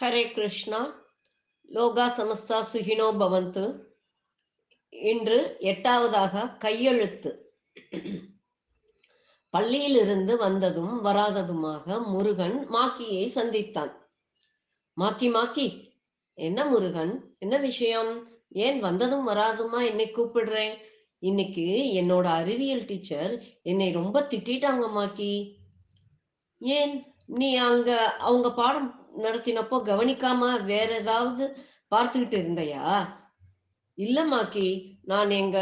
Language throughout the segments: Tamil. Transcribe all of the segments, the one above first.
ஹரே கிருஷ்ணா லோகா சமஸ்தா சுகினோ பவந்து இன்று எட்டாவதாக கையெழுத்து. பள்ளியிலிருந்து வந்ததும் வராததுமாக முருகன் மாக்கியை சந்தித்தான். மாக்கி மாக்கி என்ன முருகன்? என்ன விஷயம்? ஏன் வந்ததும் வராதுமா? என்னை கூப்பிடுறேன். இன்னைக்கு என்னோட அறிவியல் டீச்சர் என்னை ரொம்ப திட்டிட்டாங்க மாக்கி. ஏன்? நீ அங்க அவங்க பாடம் நடத்தினப்போ கவனிக்காம வேற ஏதாவது பார்த்துக்கிட்டு இருந்தையா? இல்ல மாக்கி நான் எங்க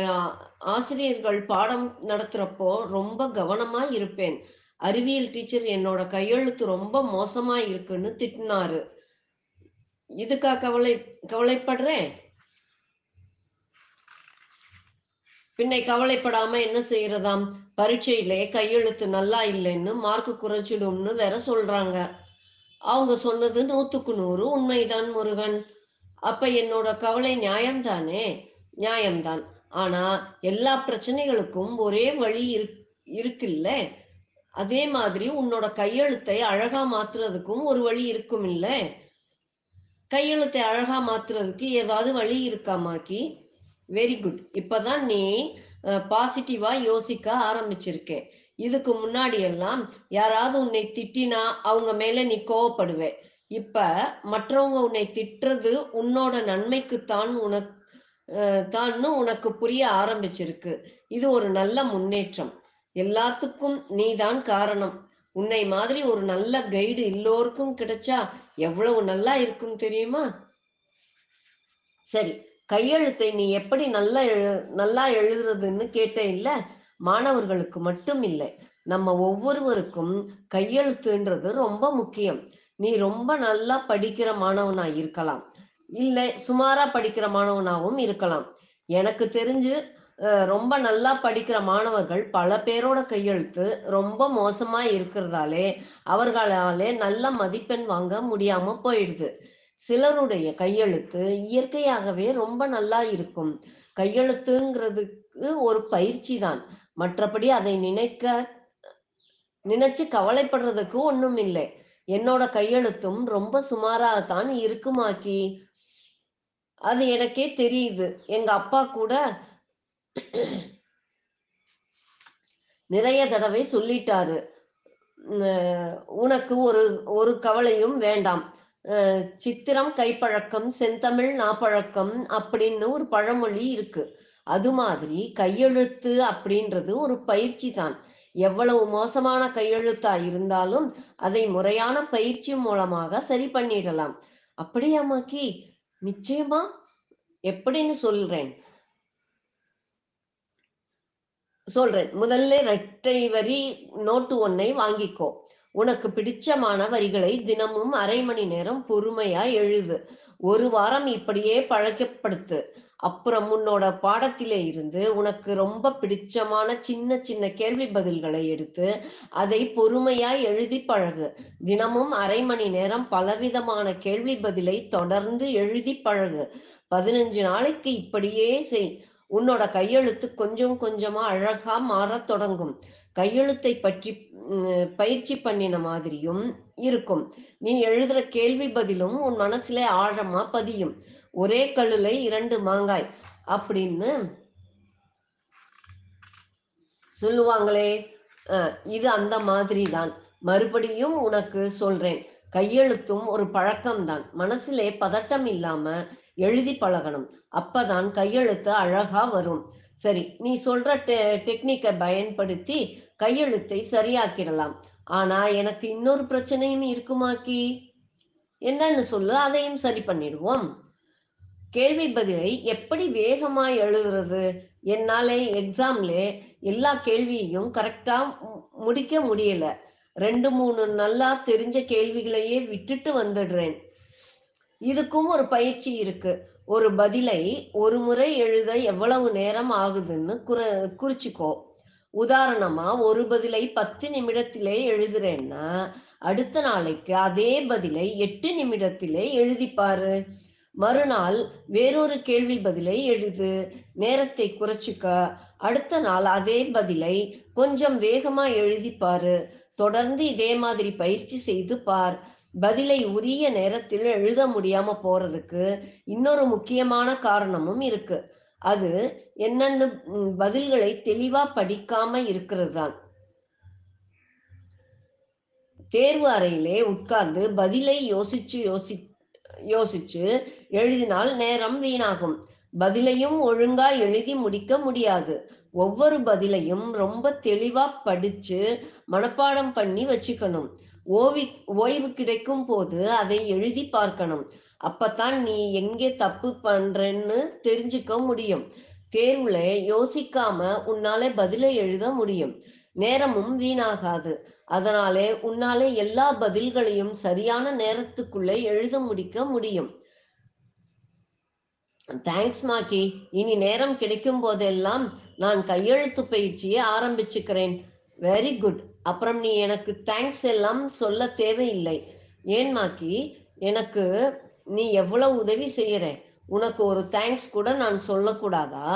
ஆசிரியர்கள் பாடம் நடத்துறப்போ ரொம்ப கவனமா இருப்பேன். அறிவியல் டீச்சர் என்னோட கையெழுத்து ரொம்ப மோசமா இருக்குன்னு திட்டினாரு. இதுக்கா கவலை கவலைப்படுறேன்? பின்னை கவலைப்படாம என்ன செய்யறதாம்? பரீட்சையிலே கையெழுத்து நல்லா இல்லைன்னு மார்க் குறைச்சிடும்னு வேற சொல்றாங்க. அவங்க சொன்னது நூத்துக்கு நூறு உண்மைதான் முருகன். அப்ப என்னோட கவலை நியாயம்தானே? நியாயம்தான். ஆனா எல்லா பிரச்சனைகளுக்கும் ஒரே வழி இருக்குல்ல? அதே மாதிரி உன்னோட கையெழுத்தை அழகா மாத்துறதுக்கும் ஒரு வழி இருக்கும் இல்ல கையெழுத்தை அழகா மாத்துறதுக்கு ஏதாவது வழி இருக்காமாக்கி வெரி குட் இப்பதான் நீ பாசிட்டிவா யோசிக்க ஆரம்பிச்சிருக்கே இதுக்கு முன்னாடி எல்லாம் யாராவது உன்னை திட்டினா அவங்க மேல நீ கோவப்படுவே. இப்ப மற்றவங்க உன்னை திட்டுறது உன்னோட நன்மைக்குத்தான் உனக்கு தான்னு உனக்கு புரிய ஆரம்பிச்சிருக்கு. இது ஒரு நல்ல முன்னேற்றம். எல்லாத்துக்கும் நீதான் காரணம். உன்னை மாதிரி ஒரு நல்ல கைடு எல்லோருக்கும் கிடைச்சா எவ்வளவு நல்லா இருக்கும் தெரியுமா? சரி கையெழுத்தை நீ எப்படி நல்லா எழு நல்லா எழுதுறதுன்னு கேட்டேன் இல்ல? மாணவர்களுக்கு மட்டும் இல்லை. நம்ம ஒவ்வொருவருக்கும் கையெழுத்துன்றது ரொம்ப முக்கியம். நீ ரொம்ப நல்லா படிக்கிற மாணவனா இருக்கலாம். இல்ல சுமாரா படிக்கிற மாணவனாவும் இருக்கலாம். எனக்கு தெரிஞ்சு ரொம்ப நல்லா படிக்கிற மாணவர்கள் பல பேரோட கையெழுத்து ரொம்ப மோசமா இருக்கிறதாலே அவர்களாலே நல்ல மதிப்பெண் வாங்க முடியாம போயிடுது. சிலருடைய கையெழுத்து இயற்கையாகவே ரொம்ப நல்லா இருக்கும். கையெழுத்துங்கிறதுக்கு ஒரு பயிற்சி தான் மற்றபடி அதை நினைக்க நினைச்சு கவலைப்படுறதுக்கு ஒண்ணும் இல்லை. என்னோட கையெழுத்தும் ரொம்ப சுமாராகத்தான் இருக்குமாக்கி. அது எனக்கே தெரியுது. எங்க அப்பா கூட நிறைய தடவை சொல்லிட்டாரு. உனக்கு ஒரு ஒரு கவலையும் வேண்டாம். சித்திரம் கைப்பழக்கம் செந்தமிழ் நாப்பழக்கம் அப்படின்னு ஒரு பழமொழி இருக்கு. அது மாதிரி கையெழுத்து அப்படின்றது ஒரு பயிற்சி தான். எவ்வளவு மோசமான கையெழுத்தா இருந்தாலும் அதை முறையான பயிற்சி மூலமாக சரி பண்ணிடலாம். அப்படியாமாக்கி நிச்சயமா? எப்படின்னு சொல்றேன். சொல்றேன். முதல்ல ரெட்டை வரி நோட்டு ஒன்னை வாங்கிக்கோ. உனக்கு பிடிச்சமான வரிகளை தினமும் அரை மணி நேரம் பொறுமையா எழுது. ஒரு வாரம் இப்படியே பழக்கப்படுத்து. அப்புறம் உன்னோட பாடத்திலே இருந்து உனக்கு ரொம்ப பிடிச்சமான சின்ன சின்ன கேள்வி பதில்களை எடுத்து அதை பொறுமையா எழுதி பழகு. தினமும் அரை மணி நேரம் பலவிதமான கேள்வி பதிலை தொடர்ந்து எழுதி பழகு. பதினஞ்சு நாளைக்கு இப்படியே செய். உன்னோட கையெழுத்து கொஞ்சம் கொஞ்சமா அழகா மாறத் தொடங்கும். கையெழுத்தை பற்றி பயிற்சி பண்ணின மாதிரியும் இருக்கும். நீ எழுதுற கேள்வி பதிலும் உன் மனசுல ஆழமா பதியும். ஒரே கல்லுல இரண்டு மாங்காய் அப்படின்னு சொல்லுவாங்களே. இது அந்த மாதிரி தான் மறுபடியும் உனக்கு சொல்றேன். கையெழுத்தும் ஒரு பழக்கம்தான். மனசுலே பதட்டம் இல்லாம எழுதி பழகணும். அப்பதான் கையெழுத்து அழகா வரும். சரி நீ சொல்ற டெ டெக்னிக்கை பயன்படுத்தி கையெழுத்தை சரியாக்கிடலாம். ஆனா எனக்கு இன்னொரு பிரச்சனையும் இருக்குமாக்கி என்னன்னு சொல்லு அதையும் சரி பண்ணிடுவோம். கேள்வி பதிலை எப்படி வேகமா எழுதுறது? என்னாலே எக்ஸாம்ல எல்லா கேள்வியையும் கரெக்டா முடிக்க முடியல. ரெண்டு மூணு நல்லா தெரிஞ்ச கேள்விகளையே விட்டுட்டு வந்துடுறேன். இதுக்கும் ஒரு பயிற்சி இருக்கு. ஒரு பதிலை ஒரு முறை எழுத எவ்வளவு நேரம் ஆகுதுன்னு குற குறிச்சுக்கோ. உதாரணமா ஒரு பதிலை பத்து நிமிடத்திலே எழுதுறேன்னா அடுத்த நாளைக்கு அதே பதிலை எட்டு நிமிடத்திலே எழுதிப்பாரு மறுநாள் வேறொரு கேள்வி பதிலை எழுது. நேரத்தை குறைச்சிக்க. அடுத்த நாள் அதே பதிலை கொஞ்சம் வேகமா எழுதிப்பாரு தொடர்ந்து இதே மாதிரி பயிற்சி செய்து பார். பதிலை உரிய நேரத்தில் எழுத முடியாம போறதுக்கு இன்னொரு முக்கியமான காரணமும் இருக்கு. அது என்னென்ன பதில்களை தெளிவா படிக்காம இருக்கிறது தான் தேர்வு அறையிலே உட்கார்ந்து பதிலை யோசிச்சு யோசி யோசிச்சு எழுதினால் நேரம் வீணாகும். பதிலையும் ஒழுங்கா எழுதி முடிக்க முடியாது. ஒவ்வொரு பதிலையும் ரொம்ப தெளிவா படிச்சு மனப்பாடம் பண்ணி வச்சுக்கணும். ஓவி ஓய்வு கிடைக்கும் போது அதை எழுதி பார்க்கணும். அப்பதான் நீ எங்கே தப்பு பண்றன்னு தெரிஞ்சுக்க முடியும். தேர்வுல யோசிக்காம உன்னால பதிலை எழுத முடியும். நேரமும் வீணாகாது. அதனாலே உன்னாலே எல்லா பதில்களையும் சரியான நேரத்துக்குள்ளே எழுத முடிக்க முடியும். Thanks Maggi. இனி நேரம் கிடைக்கும் போதெல்லாம் நான் கையெழுத்து பயிற்சியை ஆரம்பிச்சுக்கிறேன். வெரி குட் அப்புறம் நீ எனக்கு தேங்க்ஸ் எல்லாம் சொல்ல தேவையில்லை. ஏன்மாக்கி எனக்கு நீ எவ்வளவு உதவி செய்யற? உனக்கு ஒரு தேங்க்ஸ் கூட நான் சொல்லக்கூடாதா?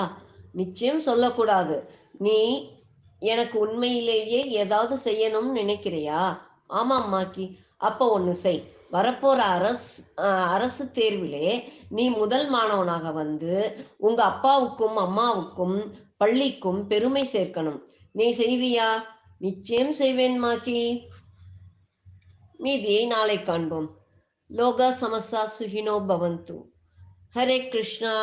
நிச்சயம் சொல்லக்கூடாது. நீ எனக்கு உண்மையிலேயே ஏதாவது செய்யணும்னு நினைக்கிறியா? ஆமாம் மாக்கி. அப்ப ஒண்ணு செய். வரப்போற அரசு அரசு தேர்விலே நீ முதல் மாணவனாக வந்து உங்க அப்பாவுக்கும் அம்மாவுக்கும் பள்ளிக்கும் பெருமை சேர்க்கணும். நீ செய்வியா? நிச்சயம் செய்வேன் மாக்கி மீதியை நாளை காண்போம். லோகா சமஸ்தா சுகினோ பவந்து. ஹரே கிருஷ்ணா.